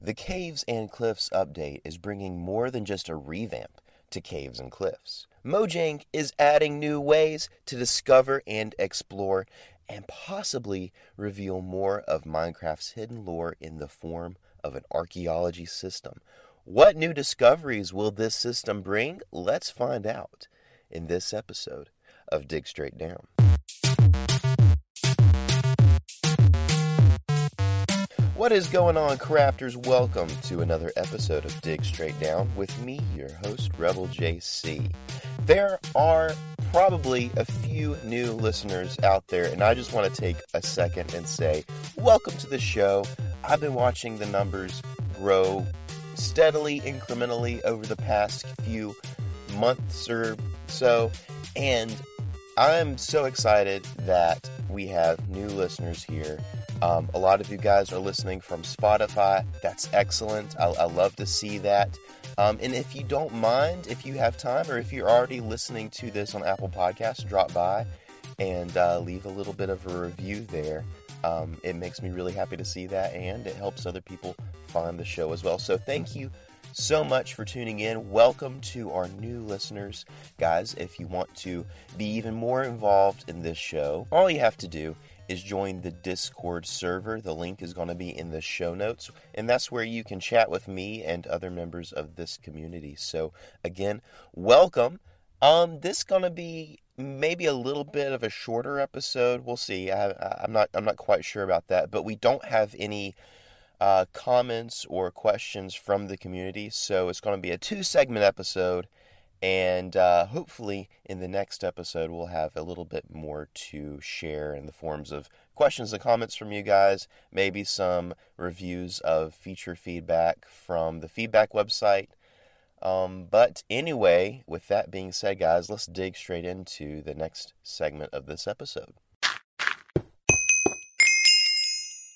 The Caves and Cliffs update is bringing more than just a revamp to Caves and Cliffs. Mojang is adding new ways to discover and explore and possibly reveal more of Minecraft's hidden lore in the form of an archaeology system. What new discoveries will this system bring? Let's find out in this episode of Dig Straight Down. What is going on, crafters? Welcome to another episode of Dig Straight Down with me, your host, Rebel JC. There are probably a few new listeners out there, and I just want to take a second and say, Welcome to the show. I've been watching the numbers grow steadily, incrementally over the past few months or so, and I'm so excited that we have new listeners here um, a lot of you guys are listening from Spotify. That's excellent. I, I love to see that. Um, and if you don't mind, if you have time, or if you're already listening to this on Apple Podcasts, drop by and uh, leave a little bit of a review there. Um, it makes me really happy to see that, and it helps other people find the show as well. So thank you so much for tuning in. Welcome to our new listeners. Guys, if you want to be even more involved in this show, all you have to do is join the Discord server. The link is going to be in the show notes, and that's where you can chat with me and other members of this community. So, again, welcome. Um, this is going to be maybe a little bit of a shorter episode. We'll see. I, am not. I'm not quite sure about that, but we don't have any uh, comments or questions from the community, so it's going to be a two segment episode and uh, hopefully, in the next episode, we'll have a little bit more to share in the forms of questions and comments from you guys, maybe some reviews of feature feedback from the feedback website. Um, but anyway, with that being said, guys, let's dig straight into the next segment of this episode.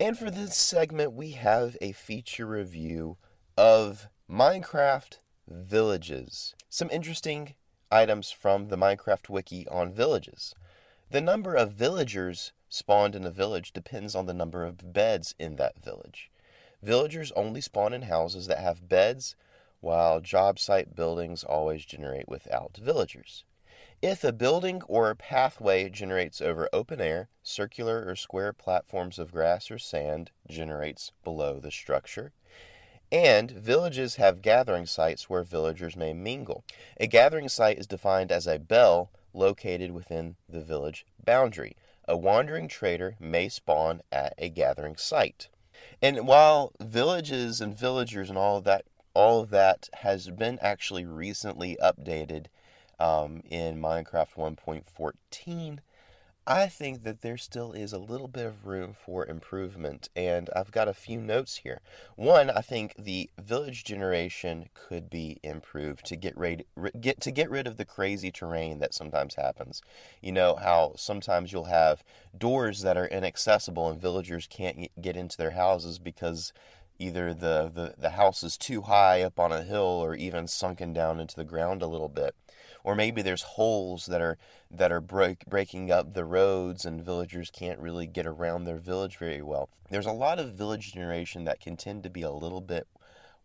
And for this segment, we have a feature review of Minecraft Villages. Some interesting items from the Minecraft wiki on villages. The number of villagers spawned in a village depends on the number of beds in that village. Villagers only spawn in houses that have beds, while job site buildings always generate without villagers. If a building or pathway generates over open air, circular or square platforms of grass or sand generates below the structure. And villages have gathering sites where villagers may mingle. A gathering site is defined as a bell located within the village boundary. A wandering trader may spawn at a gathering site. And while villages and villagers and all of that all of that has been actually recently updated um, in Minecraft 1.14, I think that there still is a little bit of room for improvement, and I've got a few notes here. One, I think the village generation could be improved to get rid get to get rid of the crazy terrain that sometimes happens. You know how sometimes you'll have doors that are inaccessible and villagers can't get into their houses because either the, the, the house is too high up on a hill or even sunken down into the ground a little bit or maybe there's holes that are that are break, breaking up the roads and villagers can't really get around their village very well. There's a lot of village generation that can tend to be a little bit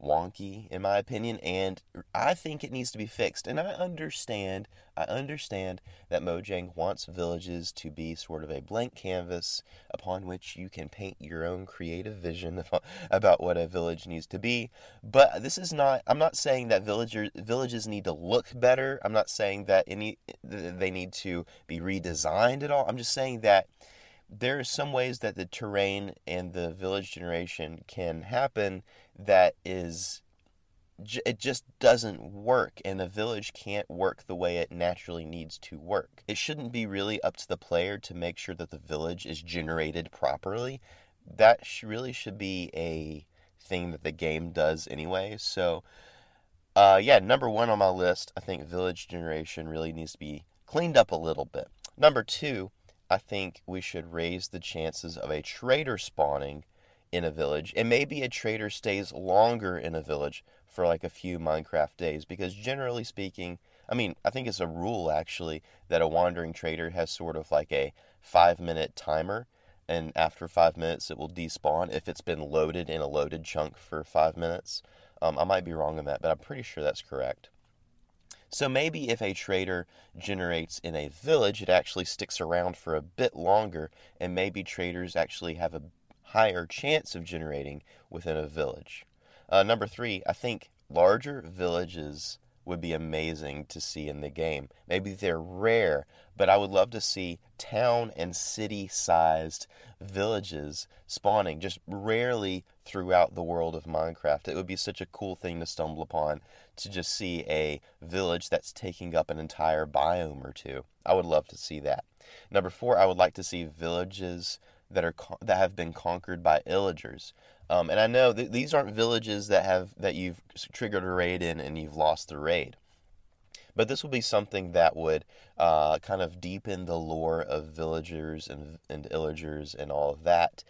wonky in my opinion and I think it needs to be fixed. And I understand, I understand that Mojang wants villages to be sort of a blank canvas upon which you can paint your own creative vision about what a village needs to be. But this is not I'm not saying that villagers villages need to look better. I'm not saying that any they need to be redesigned at all. I'm just saying that there are some ways that the terrain and the village generation can happen that is it just doesn't work and the village can't work the way it naturally needs to work. It shouldn't be really up to the player to make sure that the village is generated properly. That really should be a thing that the game does anyway. So, uh, yeah, number one on my list, I think village generation really needs to be cleaned up a little bit. Number two, I think we should raise the chances of a trader spawning in a village, and maybe a trader stays longer in a village for like a few Minecraft days, because generally speaking, I mean, I think it's a rule actually that a wandering trader has sort of like a five minute timer, and after five minutes it will despawn if it's been loaded in a loaded chunk for five minutes. Um, I might be wrong on that, but I'm pretty sure that's correct. So maybe if a trader generates in a village, it actually sticks around for a bit longer, and maybe traders actually have a higher chance of generating within a village. Uh, number three, I think larger villages would be amazing to see in the game. Maybe they're rare, but I would love to see town and city sized villages spawning just rarely throughout the world of Minecraft. It would be such a cool thing to stumble upon to just see a village that's taking up an entire biome or two. I would love to see that. Number four, I would like to see villages that are that have been conquered by illagers. Um, and I know that these aren't villages that have that you've triggered a raid in and you've lost the raid. But this will be something that would uh, kind of deepen the lore of villagers and, and illagers and all of that.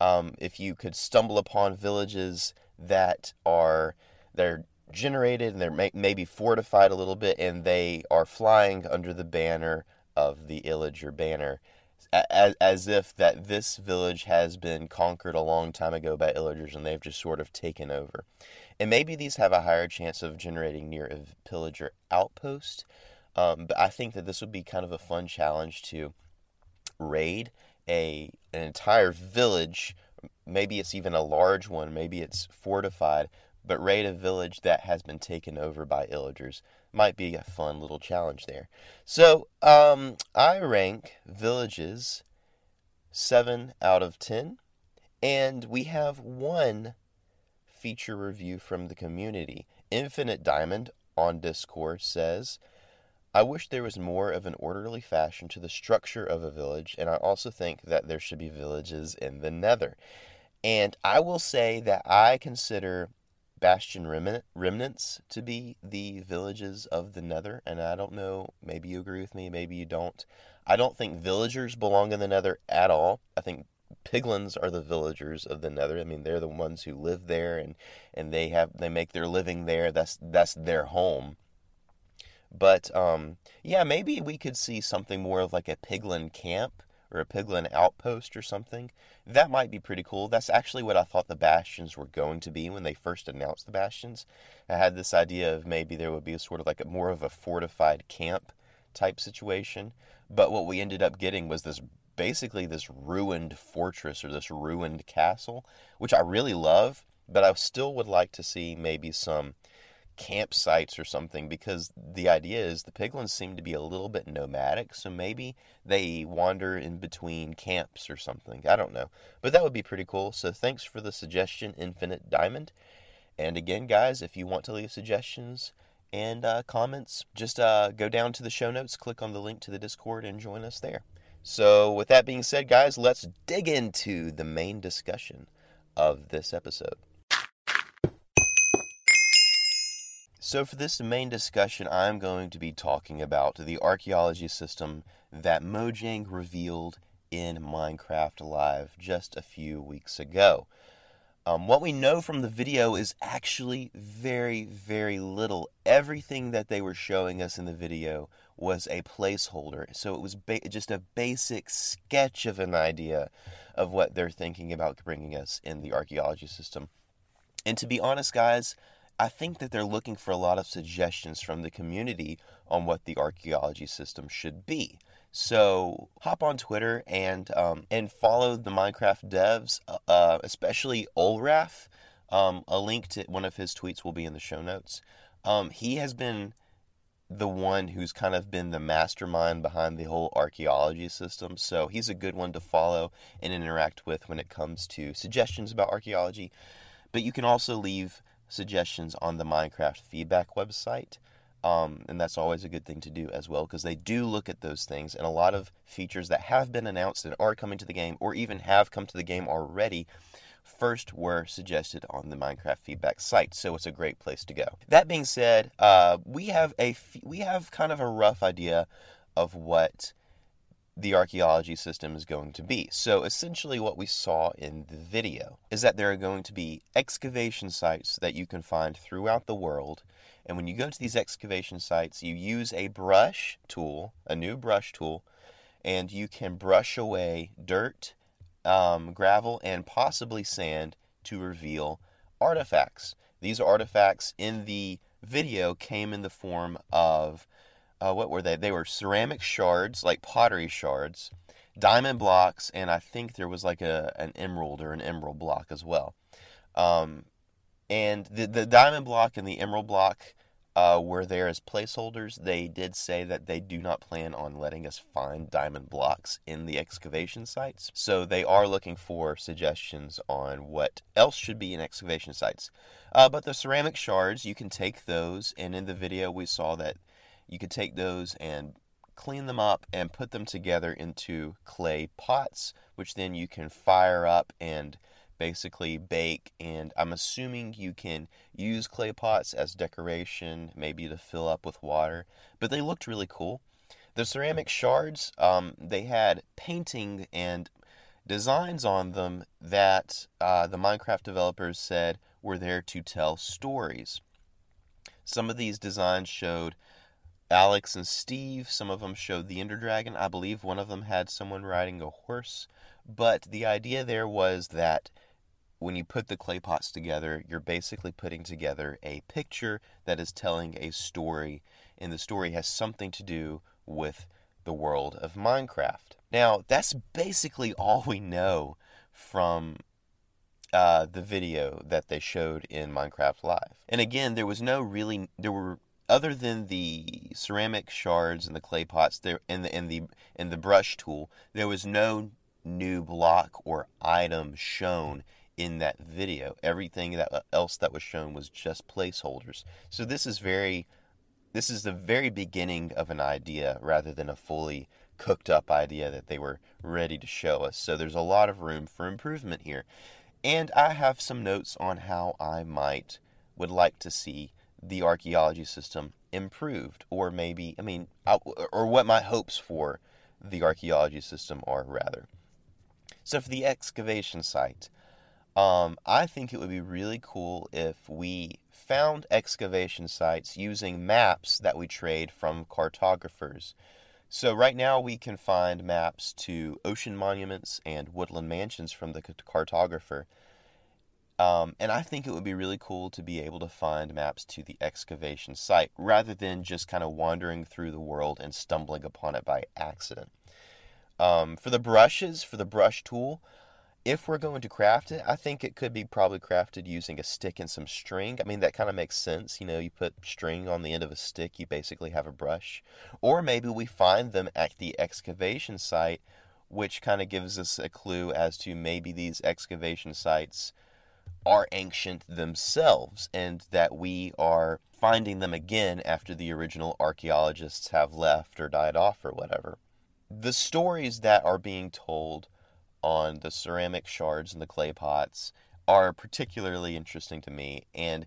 Um, if you could stumble upon villages that are they're generated and they're may, maybe fortified a little bit and they are flying under the banner of the illager banner as, as if that this village has been conquered a long time ago by illagers and they've just sort of taken over. And maybe these have a higher chance of generating near a pillager outpost. Um, but I think that this would be kind of a fun challenge to raid a an entire village. Maybe it's even a large one. Maybe it's fortified, but raid a village that has been taken over by illagers might be a fun little challenge there. So um, I rank villages seven out of ten, and we have one feature review from the community. Infinite Diamond on Discord says. I wish there was more of an orderly fashion to the structure of a village, and I also think that there should be villages in the nether. And I will say that I consider Bastion remnants to be the villages of the Nether, and I don't know, maybe you agree with me, maybe you don't. I don't think villagers belong in the Nether at all. I think piglins are the villagers of the Nether. I mean, they're the ones who live there and and they have they make their living there. That's that's their home. But um, yeah, maybe we could see something more of like a piglin camp or a piglin outpost or something. That might be pretty cool. That's actually what I thought the bastions were going to be when they first announced the bastions. I had this idea of maybe there would be a sort of like a more of a fortified camp type situation. But what we ended up getting was this basically this ruined fortress or this ruined castle, which I really love, but I still would like to see maybe some campsites or something because the idea is the piglins seem to be a little bit nomadic, so maybe they wander in between camps or something. I don't know. But that would be pretty cool. So thanks for the suggestion, Infinite Diamond. And again, guys, if you want to leave suggestions and uh, comments, just uh, go down to the show notes, click on the link to the Discord, and join us there. So, with that being said, guys, let's dig into the main discussion of this episode. So, for this main discussion, I'm going to be talking about the archaeology system that Mojang revealed in Minecraft Live just a few weeks ago. Um, what we know from the video is actually very, very little. Everything that they were showing us in the video was a placeholder. So it was ba- just a basic sketch of an idea of what they're thinking about bringing us in the archaeology system. And to be honest, guys, I think that they're looking for a lot of suggestions from the community on what the archaeology system should be. So hop on Twitter and um, and follow the Minecraft devs, uh, uh, especially Ulraf. Um, a link to one of his tweets will be in the show notes. Um, he has been the one who's kind of been the mastermind behind the whole archaeology system. So he's a good one to follow and interact with when it comes to suggestions about archaeology. But you can also leave suggestions on the Minecraft feedback website. Um, and that's always a good thing to do as well because they do look at those things and a lot of features that have been announced and are coming to the game or even have come to the game already first were suggested on the Minecraft feedback site, so it's a great place to go. That being said, uh, we have a we have kind of a rough idea of what the archaeology system is going to be. So essentially what we saw in the video is that there are going to be excavation sites that you can find throughout the world. And when you go to these excavation sites, you use a brush tool, a new brush tool, and you can brush away dirt, um, gravel, and possibly sand to reveal artifacts. These artifacts in the video came in the form of uh, what were they? They were ceramic shards, like pottery shards, diamond blocks, and I think there was like a an emerald or an emerald block as well. Um, and the the diamond block and the emerald block uh, were there as placeholders. They did say that they do not plan on letting us find diamond blocks in the excavation sites. So they are looking for suggestions on what else should be in excavation sites. Uh, but the ceramic shards, you can take those, and in the video we saw that you could take those and clean them up and put them together into clay pots, which then you can fire up and basically bake. And I'm assuming you can use clay pots as decoration, maybe to fill up with water. But they looked really cool. The ceramic shards, um, they had painting and designs on them that uh, the Minecraft developers said were there to tell stories. Some of these designs showed Alex and Steve. Some of them showed the Ender Dragon. I believe one of them had someone riding a horse. But the idea there was that when you put the clay pots together, you're basically putting together a picture that is telling a story, and the story has something to do with the world of Minecraft. Now, that's basically all we know from uh, the video that they showed in Minecraft Live. And again, there was no really, there were other than the ceramic shards and the clay pots there and the and the and the brush tool, there was no new block or item shown in that video. Everything that uh, else that was shown was just placeholders. So this is very this is the very beginning of an idea rather than a fully cooked up idea that they were ready to show us. So there's a lot of room for improvement here. And I have some notes on how I might would like to see the archaeology system improved, or maybe, I mean, or what my hopes for the archaeology system are, rather. So, for the excavation site, um, I think it would be really cool if we found excavation sites using maps that we trade from cartographers. So, right now, we can find maps to ocean monuments and woodland mansions from the cartographer. Um, and I think it would be really cool to be able to find maps to the excavation site rather than just kind of wandering through the world and stumbling upon it by accident. Um, for the brushes, for the brush tool, if we're going to craft it, I think it could be probably crafted using a stick and some string. I mean, that kind of makes sense. You know, you put string on the end of a stick, you basically have a brush. Or maybe we find them at the excavation site, which kind of gives us a clue as to maybe these excavation sites are ancient themselves and that we are finding them again after the original archaeologists have left or died off or whatever. The stories that are being told on the ceramic shards and the clay pots are particularly interesting to me and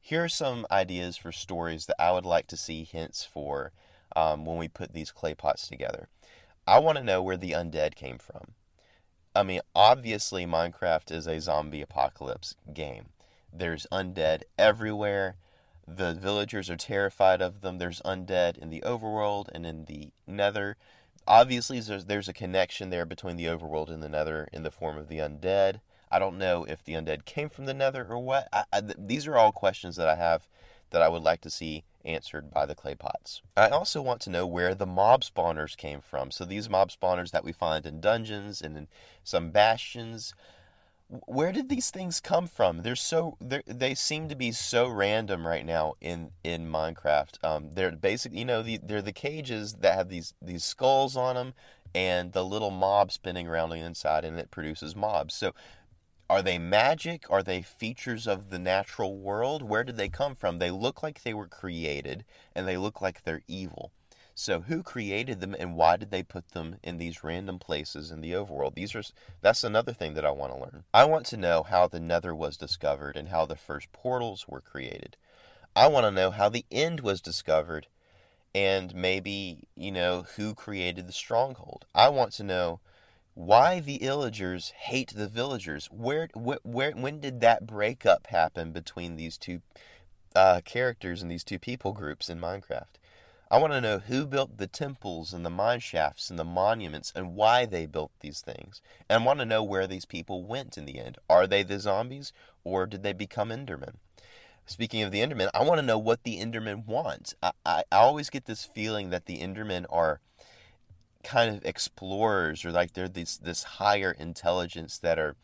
here are some ideas for stories that I would like to see hints for um, when we put these clay pots together. I want to know where the undead came from. I mean, obviously, Minecraft is a zombie apocalypse game. There's undead everywhere. The villagers are terrified of them. There's undead in the overworld and in the nether. Obviously, there's, there's a connection there between the overworld and the nether in the form of the undead. I don't know if the undead came from the nether or what. I, I, these are all questions that I have that I would like to see answered by the clay pots. I also want to know where the mob spawners came from. So these mob spawners that we find in dungeons and in some bastions, where did these things come from? They're so they're, they seem to be so random right now in in Minecraft. Um, they're basically you know the, they're the cages that have these these skulls on them and the little mob spinning around the inside and it produces mobs. So are they magic? Are they features of the natural world? Where did they come from? They look like they were created and they look like they're evil. So who created them and why did they put them in these random places in the overworld? These are that's another thing that I want to learn. I want to know how the Nether was discovered and how the first portals were created. I want to know how the end was discovered and maybe, you know, who created the stronghold. I want to know why the illagers hate the villagers. Where, where, where when did that breakup happen between these two uh, characters and these two people groups in Minecraft? I want to know who built the temples and the mine shafts and the monuments and why they built these things. And I want to know where these people went in the end. Are they the zombies or did they become Endermen? Speaking of the Endermen, I want to know what the Endermen want. I, I, I always get this feeling that the Endermen are kind of explorers or like they're this this higher intelligence that are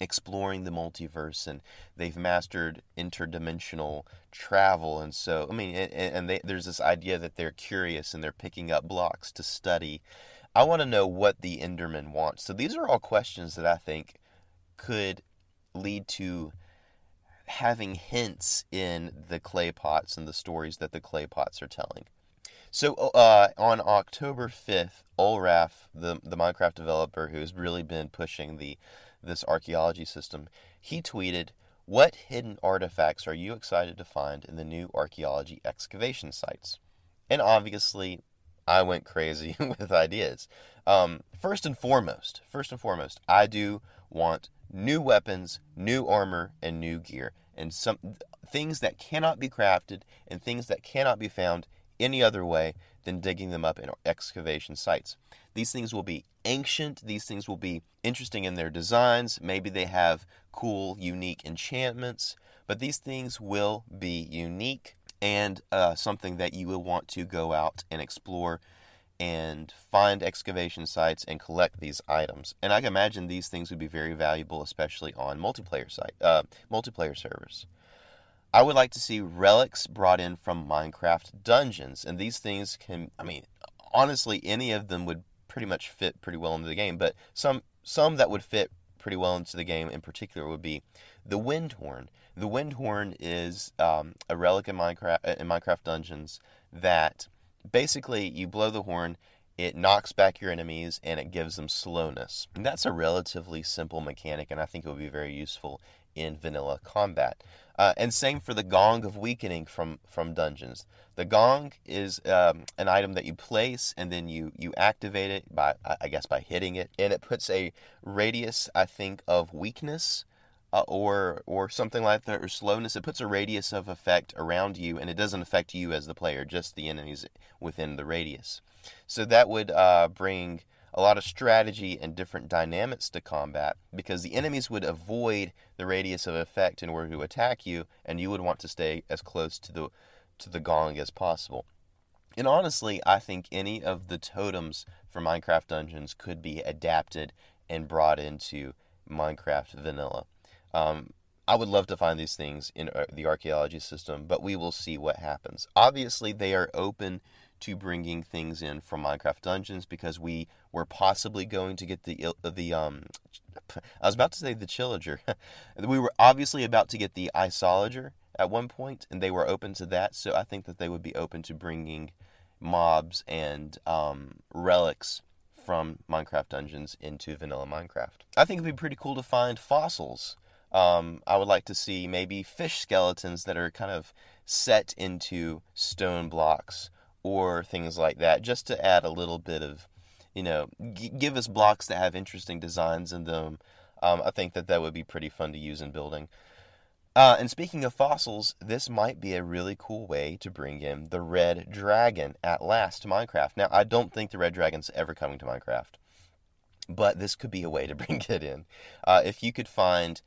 exploring the multiverse and they've mastered interdimensional travel. And so i mean and, and they, there's this idea that they're curious and they're picking up blocks to study. I want to know what the enderman wants so these are all questions that i think could lead to having hints in the clay pots and the stories that the clay pots are telling so uh, on October 5th, Ulraf, the, the Minecraft developer who's really been pushing the this archaeology system, he tweeted, What hidden artifacts are you excited to find in the new archaeology excavation sites? And obviously, I went crazy with ideas. Um, first and foremost, first and foremost, I do want new weapons, new armor, and new gear, and some things that cannot be crafted and things that cannot be found any other way than digging them up in excavation sites. These things will be ancient, these things will be interesting in their designs, maybe they have cool, unique enchantments, but these things will be unique and uh, something that you will want to go out and explore and find excavation sites and collect these items. And I can imagine these things would be very valuable, especially on multiplayer site, uh, multiplayer servers. I would like to see relics brought in from Minecraft dungeons. And these things can, I mean, honestly, any of them would pretty much fit pretty well into the game. But some, some that would fit pretty well into the game in particular would be the wind horn. The wind horn is um, a relic in Minecraft, in Minecraft dungeons that basically you blow the horn it knocks back your enemies and it gives them slowness. And that's a relatively simple mechanic, and I think it would be very useful in vanilla combat. Uh, and same for the Gong of Weakening from, from Dungeons. The Gong is um, an item that you place and then you, you activate it by, I guess, by hitting it. And it puts a radius, I think, of weakness uh, or, or something like that, or slowness. It puts a radius of effect around you and it doesn't affect you as the player, just the enemies within the radius. So that would uh, bring a lot of strategy and different dynamics to combat because the enemies would avoid the radius of effect in order to attack you, and you would want to stay as close to the to the gong as possible. And honestly, I think any of the totems for Minecraft Dungeons could be adapted and brought into Minecraft Vanilla. Um, I would love to find these things in uh, the archaeology system, but we will see what happens. Obviously, they are open to bringing things in from Minecraft Dungeons because we were possibly going to get the the um I was about to say the Chillager. we were obviously about to get the Iceologer at one point, and they were open to that. So I think that they would be open to bringing mobs and um, relics from Minecraft Dungeons into vanilla Minecraft. I think it'd be pretty cool to find fossils. Um, I would like to see maybe fish skeletons that are kind of set into stone blocks or things like that, just to add a little bit of, you know, g- give us blocks that have interesting designs in them. Um, I think that that would be pretty fun to use in building. Uh, and speaking of fossils, this might be a really cool way to bring in the red dragon at last to Minecraft. Now, I don't think the red dragon's ever coming to Minecraft, but this could be a way to bring it in. Uh, if you could find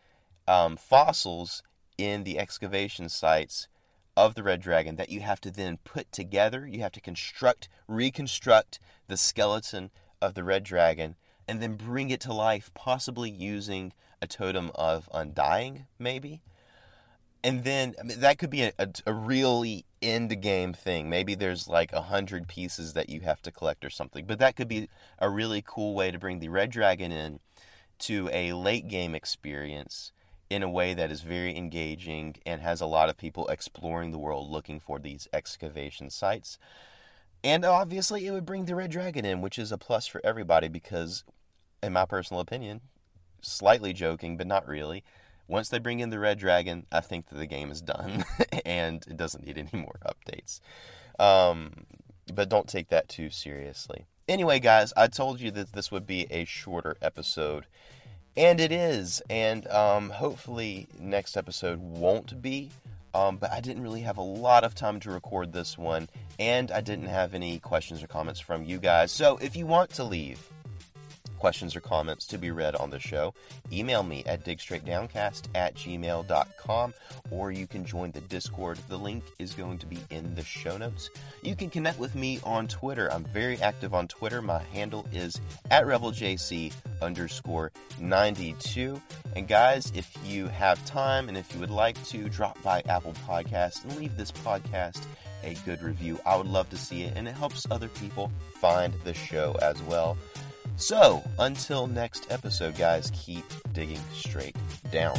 um, fossils in the excavation sites of the red dragon that you have to then put together. You have to construct, reconstruct the skeleton of the red dragon, and then bring it to life, possibly using a totem of undying, maybe. And then I mean, that could be a, a, a really end game thing. Maybe there's like a hundred pieces that you have to collect or something. But that could be a really cool way to bring the red dragon in to a late game experience in a way that is very engaging and has a lot of people exploring the world looking for these excavation sites. And obviously, it would bring the Red Dragon in, which is a plus for everybody because, in my personal opinion, slightly joking, but not really, once they bring in the Red Dragon, I think that the game is done and it doesn't need any more updates. Um, but don't take that too seriously. Anyway, guys, I told you that this would be a shorter episode, and it is. And um, hopefully, next episode won't be. Um, but I didn't really have a lot of time to record this one, and I didn't have any questions or comments from you guys. So if you want to leave questions or comments to be read on the show, email me at digstraightdowncast at gmail.com or you can join the Discord. The link is going to be in the show notes. You can connect with me on Twitter. I'm very active on Twitter. My handle is at RebelJC underscore 92. And guys, if you have time and if you would like to drop by Apple Podcast and leave this podcast a good review, I would love to see it and it helps other people find the show as well. So, until next episode, guys, keep digging straight down.